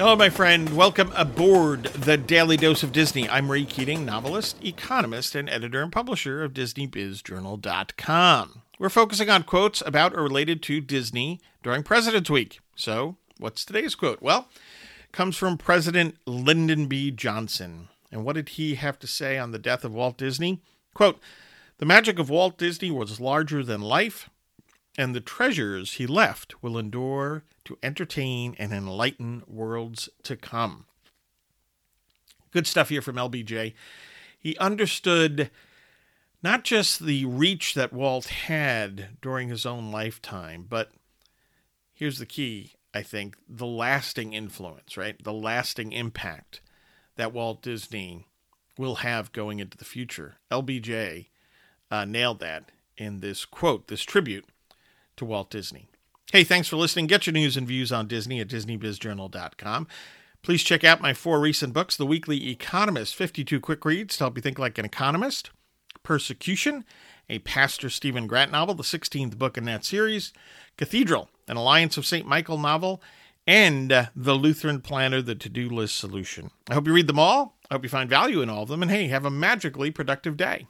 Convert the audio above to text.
Hello, my friend. Welcome aboard the Daily Dose of Disney. I'm Ray Keating, novelist, economist, and editor and publisher of DisneyBizJournal.com. We're focusing on quotes about or related to Disney during President's Week. So, what's today's quote? Well, it comes from President Lyndon B. Johnson. And what did he have to say on the death of Walt Disney? Quote, the magic of Walt Disney was larger than life, and the treasures he left will endure to entertain and enlighten worlds to come. Good stuff here from LBJ. He understood not just the reach that Walt had during his own lifetime, but here's the key, I think the lasting influence, right? The lasting impact that Walt Disney will have going into the future. LBJ uh, nailed that in this quote, this tribute to Walt Disney. Hey, thanks for listening. Get your news and views on Disney at DisneyBizJournal.com. Please check out my four recent books The Weekly Economist 52 Quick Reads to help you think like an economist, Persecution, a Pastor Stephen Grant novel, the 16th book in that series, Cathedral, an Alliance of St. Michael novel, and uh, The Lutheran Planner, the to do list solution. I hope you read them all. I hope you find value in all of them. And hey, have a magically productive day.